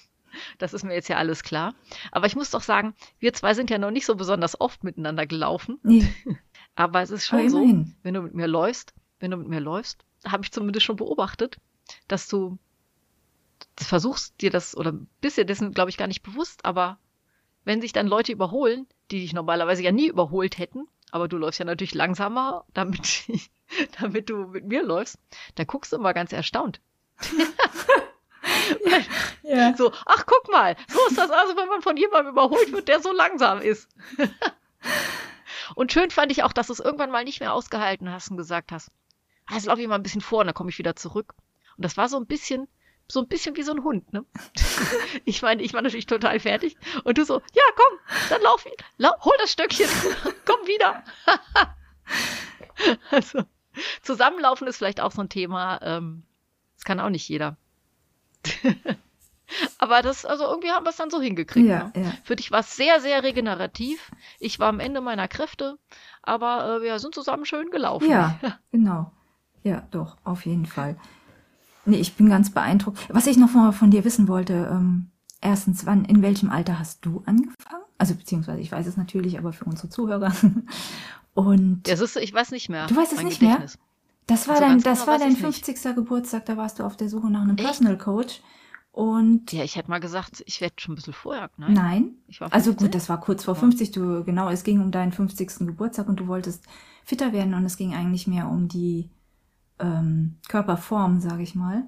das ist mir jetzt ja alles klar. Aber ich muss doch sagen, wir zwei sind ja noch nicht so besonders oft miteinander gelaufen. Nee, Aber es ist schon so, immerhin. wenn du mit mir läufst, wenn du mit mir läufst, habe ich zumindest schon beobachtet, dass du versuchst dir das, oder bist dir dessen, glaube ich, gar nicht bewusst, aber wenn sich dann Leute überholen, die dich normalerweise ja nie überholt hätten, aber du läufst ja natürlich langsamer, damit, damit du mit mir läufst, da guckst du immer ganz erstaunt. Ja. So, ach guck mal, so ist das also, wenn man von jemandem überholt wird, der so langsam ist. und schön fand ich auch, dass du es irgendwann mal nicht mehr ausgehalten hast und gesagt hast, jetzt laufe ich mal ein bisschen vor und dann komme ich wieder zurück. Und das war so ein bisschen, so ein bisschen wie so ein Hund, ne? ich meine, ich war natürlich total fertig und du so, ja, komm, dann lauf, lau hol das Stöckchen, komm wieder. also, zusammenlaufen ist vielleicht auch so ein Thema, ähm, das kann auch nicht jeder. Aber das, also irgendwie haben wir es dann so hingekriegt. Ja, ne? ja. Für dich war es sehr, sehr regenerativ. Ich war am Ende meiner Kräfte, aber äh, wir sind zusammen schön gelaufen. Ja, genau. Ja, doch, auf jeden Fall. Nee, ich bin ganz beeindruckt. Was ich noch von, von dir wissen wollte, ähm, erstens, wann, in welchem Alter hast du angefangen? Also, beziehungsweise, ich weiß es natürlich, aber für unsere Zuhörer. Und Ja, siehst du, ich weiß nicht mehr. Du weißt es nicht mehr? Das war so dein, das genau war dein ich's nicht. 50. Geburtstag, da warst du auf der Suche nach einem Echt? Personal Coach. Und Ja, ich hätte mal gesagt, ich werde schon ein bisschen vorher. Nein. nein, Ich war also 15. gut, das war kurz vor Ja. 50, du, genau, es ging um deinen 50. Geburtstag und du wolltest fitter werden und es ging eigentlich mehr um die ähm, Körperform, sage ich mal,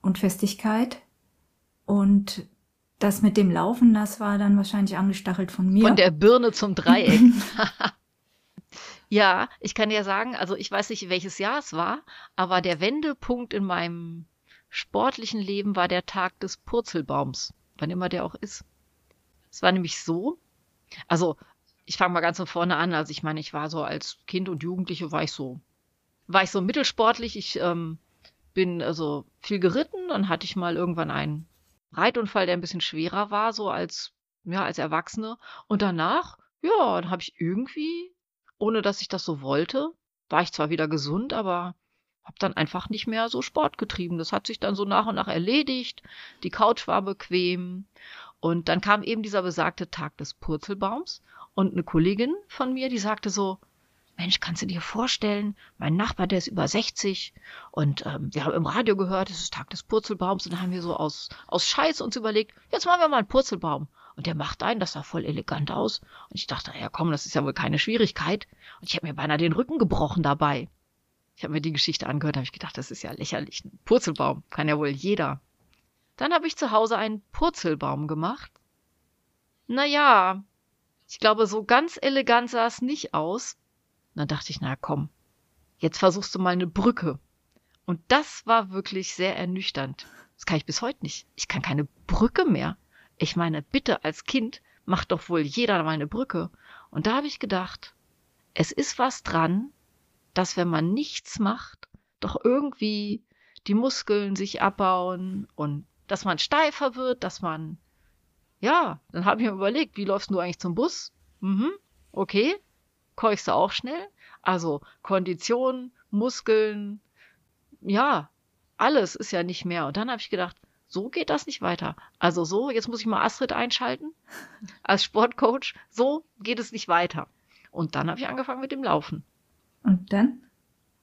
und Festigkeit. Und das mit dem Laufen, das war dann wahrscheinlich angestachelt von mir. Von der Birne zum Dreieck. ja, ich kann dir sagen, also ich weiß nicht, welches Jahr es war, aber der Wendepunkt in meinem sportlichen Leben war der Tag des Purzelbaums, wann immer der auch ist. Es war nämlich so, also ich fange mal ganz von vorne an. Also ich meine, ich war so als Kind und Jugendliche war ich so, war ich so mittelsportlich. Ich ähm, bin also viel geritten, dann hatte ich mal irgendwann einen Reitunfall, der ein bisschen schwerer war, so als, ja, als Erwachsene. Und danach, ja, dann habe ich irgendwie, ohne dass ich das so wollte, war ich zwar wieder gesund, aber habe dann einfach nicht mehr so Sport getrieben. Das hat sich dann so nach und nach erledigt. Die Couch war bequem. Und dann kam eben dieser besagte Tag des Purzelbaums. Und eine Kollegin von mir, die sagte so, Mensch, kannst du dir vorstellen, mein Nachbar, der ist über 60 und ähm, wir haben im Radio gehört, es ist Tag des Purzelbaums und dann haben wir so aus, aus Scheiß uns überlegt, jetzt machen wir mal einen Purzelbaum. Und der macht einen, das sah voll elegant aus. Und ich dachte, ja komm, das ist ja wohl keine Schwierigkeit. Und ich habe mir beinahe den Rücken gebrochen dabei. Ich habe mir die Geschichte angehört, habe ich gedacht, das ist ja lächerlich. Ein Purzelbaum kann ja wohl jeder. Dann habe ich zu Hause einen Purzelbaum gemacht. Naja, ich glaube, so ganz elegant sah es nicht aus. dann dachte ich, na komm, jetzt versuchst du mal eine Brücke. Und das war wirklich sehr ernüchternd. Das kann ich bis heute nicht. Ich kann keine Brücke mehr. Ich meine, bitte als Kind macht doch wohl jeder mal eine Brücke. Und da habe ich gedacht, es ist was dran, dass wenn man nichts macht, doch irgendwie die Muskeln sich abbauen und dass man steifer wird, dass man ja, dann habe ich mir überlegt, wie läufst du eigentlich zum Bus? Mhm, okay. Keuchst du auch schnell? Also Kondition, Muskeln, ja, alles ist ja nicht mehr. Und dann habe ich gedacht, so geht das nicht weiter. Also so, jetzt muss ich mal Astrid einschalten als Sportcoach. So geht es nicht weiter. Und dann habe ich angefangen mit dem Laufen. Und dann?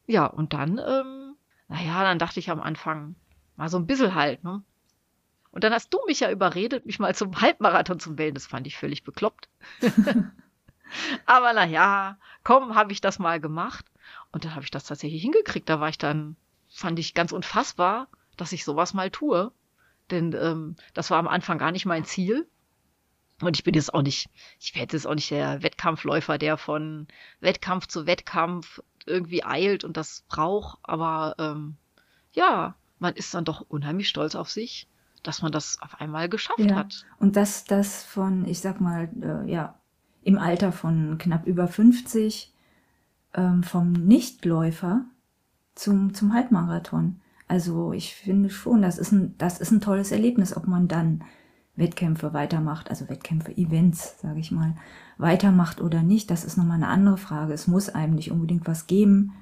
Ja, und dann, ähm, naja, dann dachte ich am Anfang mal so ein bisschen halt, ne? Und dann hast du mich ja überredet, mich mal zum Halbmarathon zu wählen. Das fand ich völlig bekloppt. Aber naja, komm, habe ich das mal gemacht. Und dann habe ich das tatsächlich hingekriegt. Da war ich dann, fand ich ganz unfassbar, dass ich sowas mal tue. Denn ähm, das war am Anfang gar nicht mein Ziel. Und ich bin jetzt auch nicht, ich werde jetzt auch nicht der Wettkampfläufer, der von Wettkampf zu Wettkampf irgendwie eilt und das braucht. Aber ähm, ja, man ist dann doch unheimlich stolz auf sich dass man das auf einmal geschafft ja. hat. Und dass das von, ich sag mal, äh, ja, im Alter von knapp über 50 ähm, vom Nichtläufer zum, zum Halbmarathon. Also ich finde schon, das ist ein, das ist ein tolles Erlebnis, ob man dann Wettkämpfe weitermacht, also Wettkämpfe, Events, sage ich mal, weitermacht oder nicht, das ist nochmal eine andere Frage. Es muss einem nicht unbedingt was geben.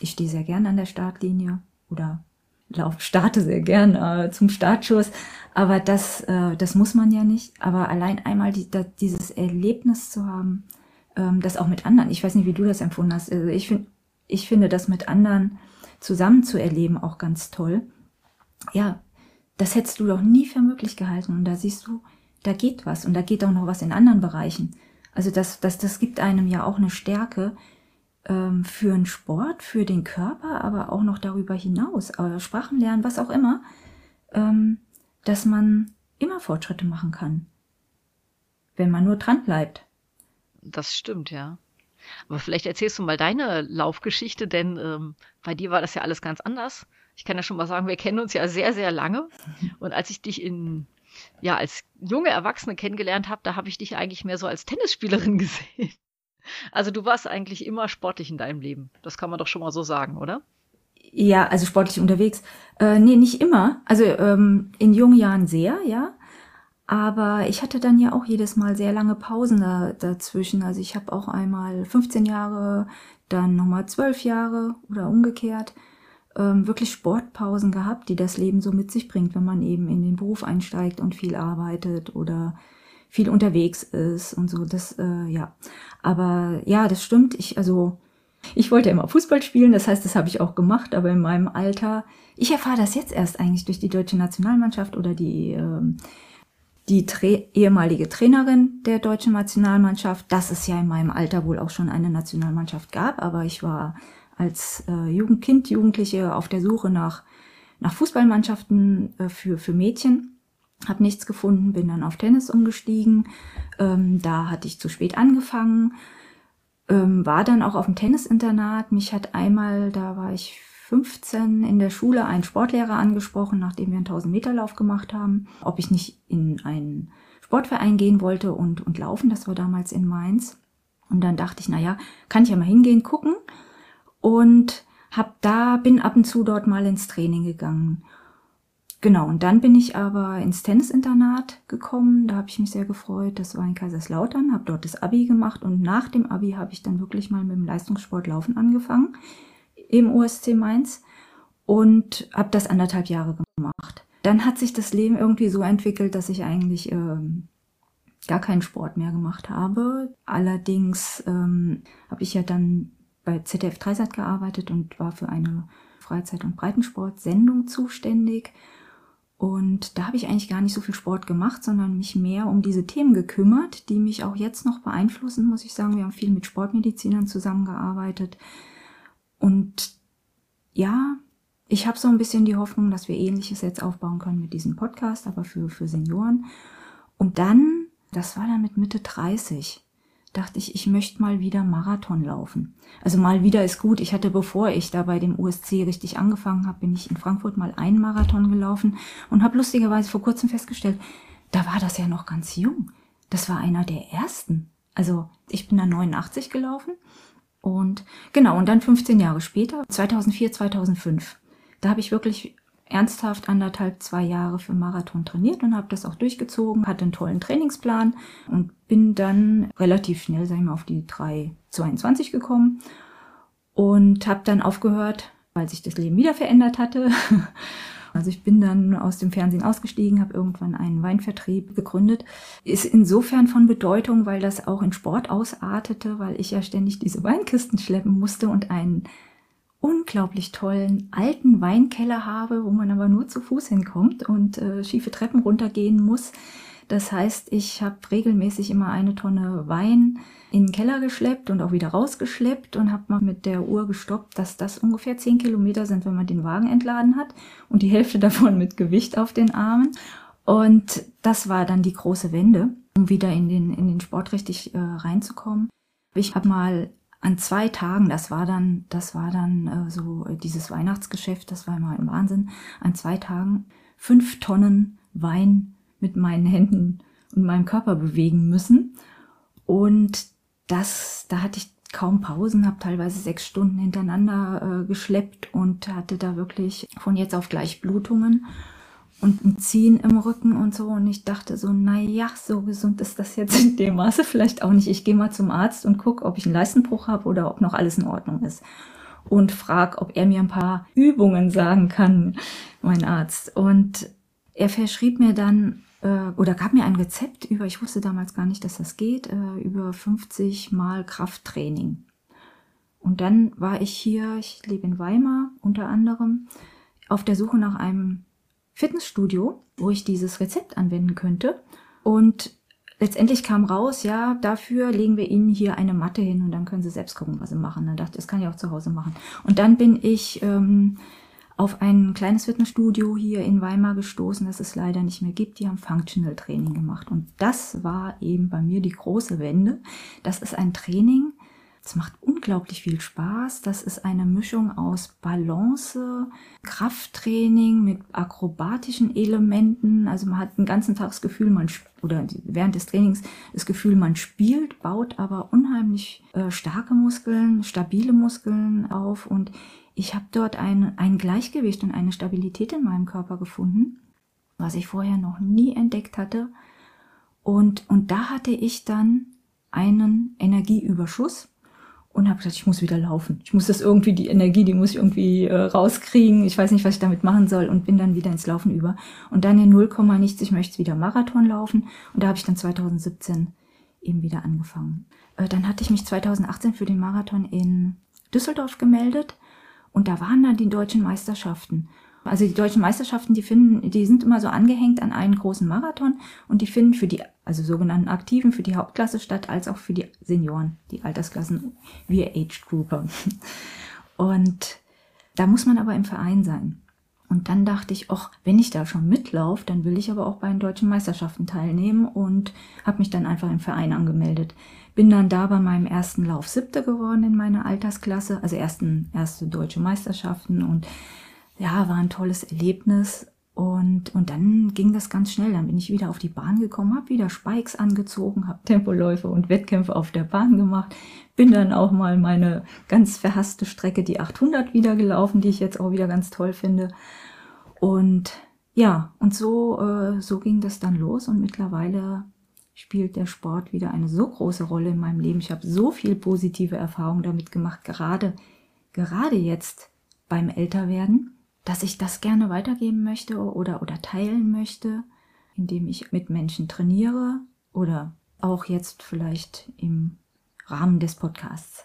Ich stehe sehr gerne an der Startlinie oder lauf, starte sehr gern äh, zum Startschuss, aber das, äh, das muss man ja nicht. Aber allein einmal die, da, dieses Erlebnis zu haben, ähm, das auch mit anderen, ich weiß nicht, wie du das empfunden hast, also ich, find, ich finde das mit anderen zusammen zu erleben auch ganz toll. Ja, das hättest du doch nie für möglich gehalten. Und da siehst du, da geht was und da geht auch noch was in anderen Bereichen. Also das, das, das gibt einem ja auch eine Stärke, ähm, für den Sport, für den Körper, aber auch noch darüber hinaus, äh, Sprachen lernen, was auch immer, ähm, dass man immer Fortschritte machen kann, wenn man nur dran bleibt. Das stimmt, ja. Aber vielleicht erzählst du mal deine Laufgeschichte, denn ähm, bei dir war das ja alles ganz anders. Ich kann ja schon mal sagen, wir kennen uns ja sehr, sehr lange. Und als ich dich in, ja, als junge Erwachsene kennengelernt habe, da habe ich dich eigentlich mehr so als Tennisspielerin gesehen. Also du warst eigentlich immer sportlich in deinem Leben. Das kann man doch schon mal so sagen, oder? Ja, also sportlich unterwegs. Äh, nee, nicht immer. Also ähm, in jungen Jahren sehr, ja. Aber ich hatte dann ja auch jedes Mal sehr lange Pausen da, dazwischen. Also ich habe auch einmal 15 Jahre, dann nochmal 12 Jahre oder umgekehrt ähm, wirklich Sportpausen gehabt, die das Leben so mit sich bringt, wenn man eben in den Beruf einsteigt und viel arbeitet oder viel unterwegs ist und so. Das, äh, ja. Aber ja, das stimmt. Ich, also, ich wollte immer Fußball spielen, das heißt, das habe ich auch gemacht, aber in meinem Alter, ich erfahre das jetzt erst eigentlich durch die deutsche Nationalmannschaft oder die, ähm, die Tra ehemalige Trainerin der deutschen Nationalmannschaft, dass es ja in meinem Alter wohl auch schon eine Nationalmannschaft gab, aber ich war als äh, Jugendkind, Jugendliche auf der Suche nach, nach Fußballmannschaften äh, für, für Mädchen habe nichts gefunden, bin dann auf Tennis umgestiegen. Ähm, da hatte ich zu spät angefangen, ähm, war dann auch auf dem Tennisinternat. Mich hat einmal, da war ich 15 in der Schule, ein Sportlehrer angesprochen, nachdem wir einen 1000 Meter Lauf gemacht haben, ob ich nicht in ein Sportverein gehen wollte und, und laufen. Das war damals in Mainz. Und dann dachte ich, na ja, kann ich ja mal hingehen, gucken. Und hab da, bin ab und zu dort mal ins Training gegangen. Genau, und dann bin ich aber ins Tennisinternat gekommen. Da habe ich mich sehr gefreut. Das war in Kaiserslautern, habe dort das Abi gemacht und nach dem Abi habe ich dann wirklich mal mit dem Leistungssport Laufen angefangen im OSC Mainz und habe das anderthalb Jahre gemacht. Dann hat sich das Leben irgendwie so entwickelt, dass ich eigentlich ähm, gar keinen Sport mehr gemacht habe. Allerdings ähm, habe ich ja dann bei ZDF Dreisat gearbeitet und war für eine Freizeit- und Breitensport-Sendung zuständig. Und da habe ich eigentlich gar nicht so viel Sport gemacht, sondern mich mehr um diese Themen gekümmert, die mich auch jetzt noch beeinflussen, muss ich sagen. Wir haben viel mit Sportmedizinern zusammengearbeitet. Und ja, ich habe so ein bisschen die Hoffnung, dass wir ähnliches jetzt aufbauen können mit diesem Podcast, aber für, für Senioren. Und dann, das war dann mit Mitte 30, dachte ich, ich möchte mal wieder Marathon laufen. Also mal wieder ist gut. Ich hatte, bevor ich da bei dem USC richtig angefangen habe, bin ich in Frankfurt mal einen Marathon gelaufen und habe lustigerweise vor kurzem festgestellt, da war das ja noch ganz jung. Das war einer der ersten. Also ich bin da 89 gelaufen und genau, und dann 15 Jahre später, 2004, 2005, da habe ich wirklich ernsthaft anderthalb, zwei Jahre für Marathon trainiert und habe das auch durchgezogen, hatte einen tollen Trainingsplan und bin dann relativ schnell, sag ich mal, auf die 3,22 gekommen und habe dann aufgehört, weil sich das Leben wieder verändert hatte. Also ich bin dann aus dem Fernsehen ausgestiegen, habe irgendwann einen Weinvertrieb gegründet. Ist insofern von Bedeutung, weil das auch in Sport ausartete, weil ich ja ständig diese Weinkisten schleppen musste und einen unglaublich tollen alten Weinkeller habe, wo man aber nur zu Fuß hinkommt und äh, schiefe Treppen runtergehen muss. Das heißt, ich habe regelmäßig immer eine Tonne Wein in den Keller geschleppt und auch wieder rausgeschleppt und habe mal mit der Uhr gestoppt, dass das ungefähr zehn Kilometer sind, wenn man den Wagen entladen hat und die Hälfte davon mit Gewicht auf den Armen. Und das war dann die große Wende, um wieder in den, in den Sport richtig äh, reinzukommen. Ich habe mal an zwei Tagen, das war dann, das war dann äh, so äh, dieses Weihnachtsgeschäft, das war immer ein Wahnsinn, an zwei Tagen fünf Tonnen Wein mit meinen Händen und meinem Körper bewegen müssen. Und das, da hatte ich kaum Pausen, habe teilweise sechs Stunden hintereinander äh, geschleppt und hatte da wirklich von jetzt auf gleich Blutungen und ein Ziehen im Rücken und so. Und ich dachte so, na ja, so gesund ist das jetzt in dem Maße vielleicht auch nicht. Ich gehe mal zum Arzt und gucke, ob ich einen Leistenbruch habe oder ob noch alles in Ordnung ist. Und frag, ob er mir ein paar Übungen sagen kann, mein Arzt. Und er verschrieb mir dann äh, oder gab mir ein Rezept über, ich wusste damals gar nicht, dass das geht, äh, über 50 Mal Krafttraining. Und dann war ich hier, ich lebe in Weimar unter anderem, auf der Suche nach einem Fitnessstudio, wo ich dieses Rezept anwenden könnte. Und letztendlich kam raus, ja, dafür legen wir Ihnen hier eine Matte hin und dann können Sie selbst gucken, was Sie machen. Dann dachte ich, das kann ich auch zu Hause machen. Und dann bin ich ähm, auf ein kleines Fitnessstudio hier in Weimar gestoßen, das es leider nicht mehr gibt. Die haben Functional Training gemacht. Und das war eben bei mir die große Wende. Das ist ein Training, es macht unglaublich viel Spaß. Das ist eine Mischung aus Balance, Krafttraining mit akrobatischen Elementen. Also man hat den ganzen Tag das Gefühl, man oder während des Trainings das Gefühl, man spielt, baut aber unheimlich äh, starke Muskeln, stabile Muskeln auf und ich habe dort ein, ein Gleichgewicht und eine Stabilität in meinem Körper gefunden, was ich vorher noch nie entdeckt hatte. Und, und da hatte ich dann einen Energieüberschuss und habe gesagt, ich muss wieder laufen. Ich muss das irgendwie, die Energie, die muss ich irgendwie äh, rauskriegen. Ich weiß nicht, was ich damit machen soll und bin dann wieder ins Laufen über. Und dann in 0, nichts, ich möchte wieder Marathon laufen. Und da habe ich dann 2017 eben wieder angefangen. Äh, dann hatte ich mich 2018 für den Marathon in Düsseldorf gemeldet und da waren dann die deutschen Meisterschaften. Also die deutschen Meisterschaften, die finden, die sind immer so angehängt an einen großen Marathon und die finden für die, also sogenannten Aktiven, für die Hauptklasse statt, als auch für die Senioren, die Altersklassen, wir Age Grouper. Und da muss man aber im Verein sein. Und dann dachte ich, ach, wenn ich da schon mitlaufe, dann will ich aber auch bei den deutschen Meisterschaften teilnehmen und habe mich dann einfach im Verein angemeldet. Bin dann da bei meinem ersten Lauf siebte geworden in meiner Altersklasse, also ersten, erste deutsche Meisterschaften und ja, war ein tolles Erlebnis. Und, und dann ging das ganz schnell. Dann bin ich wieder auf die Bahn gekommen, habe wieder Spikes angezogen, habe Tempoläufe und Wettkämpfe auf der Bahn gemacht. Bin dann auch mal meine ganz verhasste Strecke, die 800, wieder gelaufen, die ich jetzt auch wieder ganz toll finde. Und ja, und so, äh, so ging das dann los. Und mittlerweile spielt der Sport wieder eine so große Rolle in meinem Leben. Ich habe so viel positive Erfahrungen damit gemacht, gerade, gerade jetzt beim Älterwerden dass ich das gerne weitergeben möchte oder, oder teilen möchte, indem ich mit Menschen trainiere oder auch jetzt vielleicht im Rahmen des Podcasts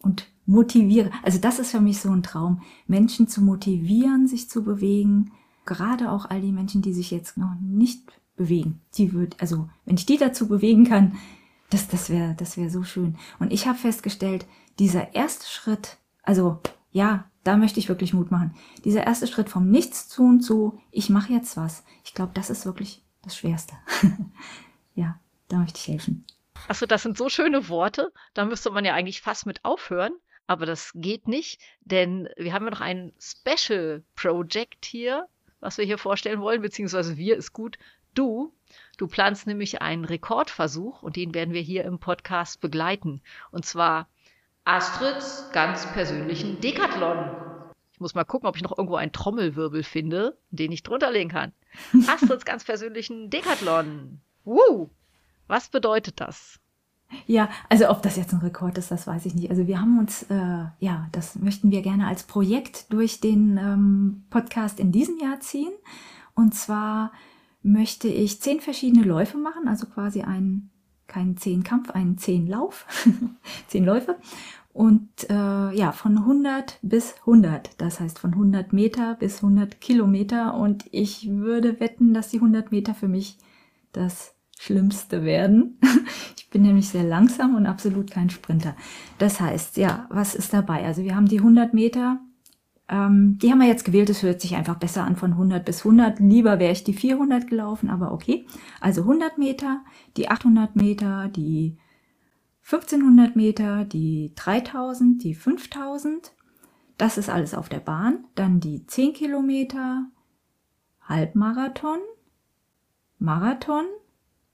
und motiviere. Also das ist für mich so ein Traum, Menschen zu motivieren, sich zu bewegen. Gerade auch all die Menschen, die sich jetzt noch nicht bewegen. Die wird, also wenn ich die dazu bewegen kann, das, das wäre, das wäre so schön. Und ich habe festgestellt, dieser erste Schritt, also ja, da möchte ich wirklich Mut machen. Dieser erste Schritt vom Nichtstun zu, ich mache jetzt was. Ich glaube, das ist wirklich das Schwerste. ja, da möchte ich helfen. Achso, das sind so schöne Worte. Da müsste man ja eigentlich fast mit aufhören. Aber das geht nicht, denn wir haben ja noch ein Special Project hier, was wir hier vorstellen wollen, beziehungsweise wir ist gut. Du, du planst nämlich einen Rekordversuch und den werden wir hier im Podcast begleiten. Und zwar Astrids ganz persönlichen Decathlon. Ich muss mal gucken, ob ich noch irgendwo einen Trommelwirbel finde, den ich drunter legen kann. Astrids ganz persönlichen Decathlon. Woo! Was bedeutet das? Ja, also ob das jetzt ein Rekord ist, das weiß ich nicht. Also wir haben uns, äh, ja, das möchten wir gerne als Projekt durch den ähm, Podcast in diesem Jahr ziehen. Und zwar möchte ich zehn verschiedene Läufe machen, also quasi einen keinen Zehnkampf, einen Zehnlauf, zehn Läufe. Und äh, ja, von 100 bis 100, das heißt von 100 Meter bis 100 Kilometer. Und ich würde wetten, dass die 100 Meter für mich das Schlimmste werden. Ich bin nämlich sehr langsam und absolut kein Sprinter. Das heißt, ja, was ist dabei? Also wir haben die 100 Meter ähm, die haben wir jetzt gewählt, es hört sich einfach besser an von 100 bis 100. Lieber wäre ich die 400 gelaufen, aber okay. Also 100 Meter, die 800 Meter, die 1500 Meter, die 3000, die 5000. Das ist alles auf der Bahn. Dann die 10 Kilometer, Halbmarathon, Marathon,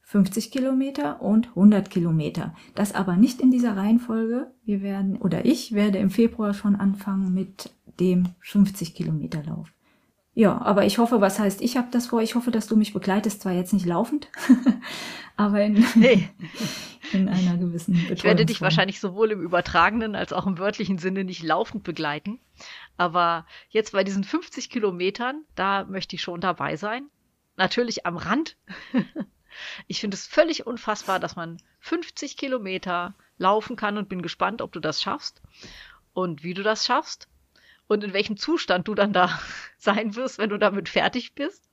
50 Kilometer und 100 Kilometer. Das aber nicht in dieser Reihenfolge. Wir werden, oder ich werde im Februar schon anfangen mit dem 50 Kilometer Lauf. Ja, aber ich hoffe, was heißt, ich habe das vor, ich hoffe, dass du mich begleitest, zwar jetzt nicht laufend, aber in, nee. in einer gewissen Ich werde dich wahrscheinlich sowohl im übertragenen als auch im wörtlichen Sinne nicht laufend begleiten. Aber jetzt bei diesen 50 Kilometern, da möchte ich schon dabei sein. Natürlich am Rand. ich finde es völlig unfassbar, dass man 50 Kilometer laufen kann und bin gespannt, ob du das schaffst und wie du das schaffst und in welchem Zustand du dann da sein wirst, wenn du damit fertig bist.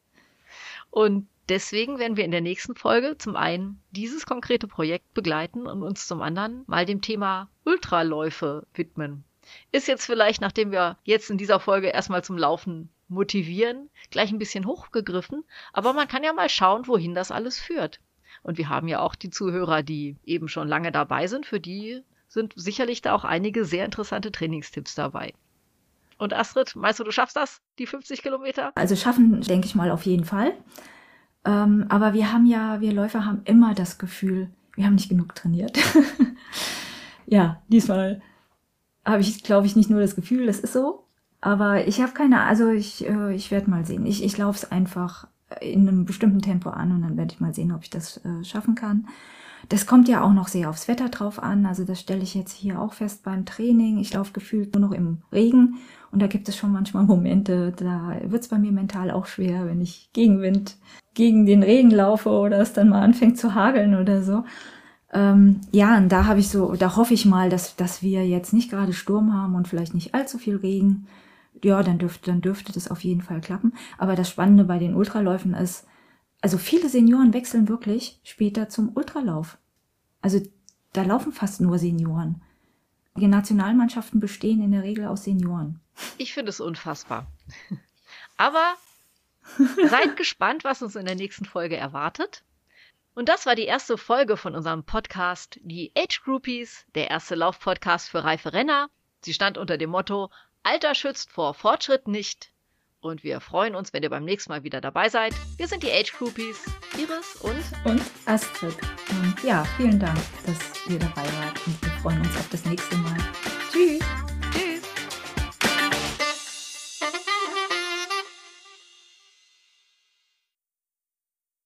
Und deswegen werden wir in der nächsten Folge zum einen dieses konkrete Projekt begleiten und uns zum anderen mal dem Thema Ultraläufe widmen. Ist jetzt vielleicht, nachdem wir jetzt in dieser Folge erstmal zum Laufen motivieren, gleich ein bisschen hochgegriffen, aber man kann ja mal schauen, wohin das alles führt. Und wir haben ja auch die Zuhörer, die eben schon lange dabei sind, für die sind sicherlich da auch einige sehr interessante Trainingstipps dabei. Und Astrid, meinst du, du schaffst das, die 50 Kilometer? Also schaffen, denke ich mal, auf jeden Fall. Ähm, aber wir haben ja, wir Läufer haben immer das Gefühl, wir haben nicht genug trainiert. ja, diesmal habe ich, glaube ich, nicht nur das Gefühl, das ist so. Aber ich habe keine, also ich, äh, ich werde mal sehen. Ich, ich laufe es einfach in einem bestimmten Tempo an und dann werde ich mal sehen, ob ich das äh, schaffen kann. Das kommt ja auch noch sehr aufs Wetter drauf an. Also das stelle ich jetzt hier auch fest beim Training. Ich laufe gefühlt nur noch im Regen und da gibt es schon manchmal Momente, da wird es bei mir mental auch schwer, wenn ich gegen Wind, gegen den Regen laufe oder es dann mal anfängt zu hageln oder so. Ähm, ja, und da habe ich so, da hoffe ich mal, dass, dass wir jetzt nicht gerade Sturm haben und vielleicht nicht allzu viel Regen. Ja, dann dürfte, dann dürfte das auf jeden Fall klappen. Aber das Spannende bei den Ultraläufen ist, also viele Senioren wechseln wirklich später zum Ultralauf. Also da laufen fast nur Senioren. Die Nationalmannschaften bestehen in der Regel aus Senioren. Ich finde es unfassbar. Aber seid gespannt, was uns in der nächsten Folge erwartet. Und das war die erste Folge von unserem Podcast Die Age Groupies, der erste Laufpodcast für reife Renner. Sie stand unter dem Motto Alter schützt vor Fortschritt nicht. Und wir freuen uns, wenn ihr beim nächsten Mal wieder dabei seid. Wir sind die Age Groupies, Iris und und Astrid. Und ja, vielen Dank, dass ihr dabei wart und wir freuen uns auf das nächste Mal. Tschüss.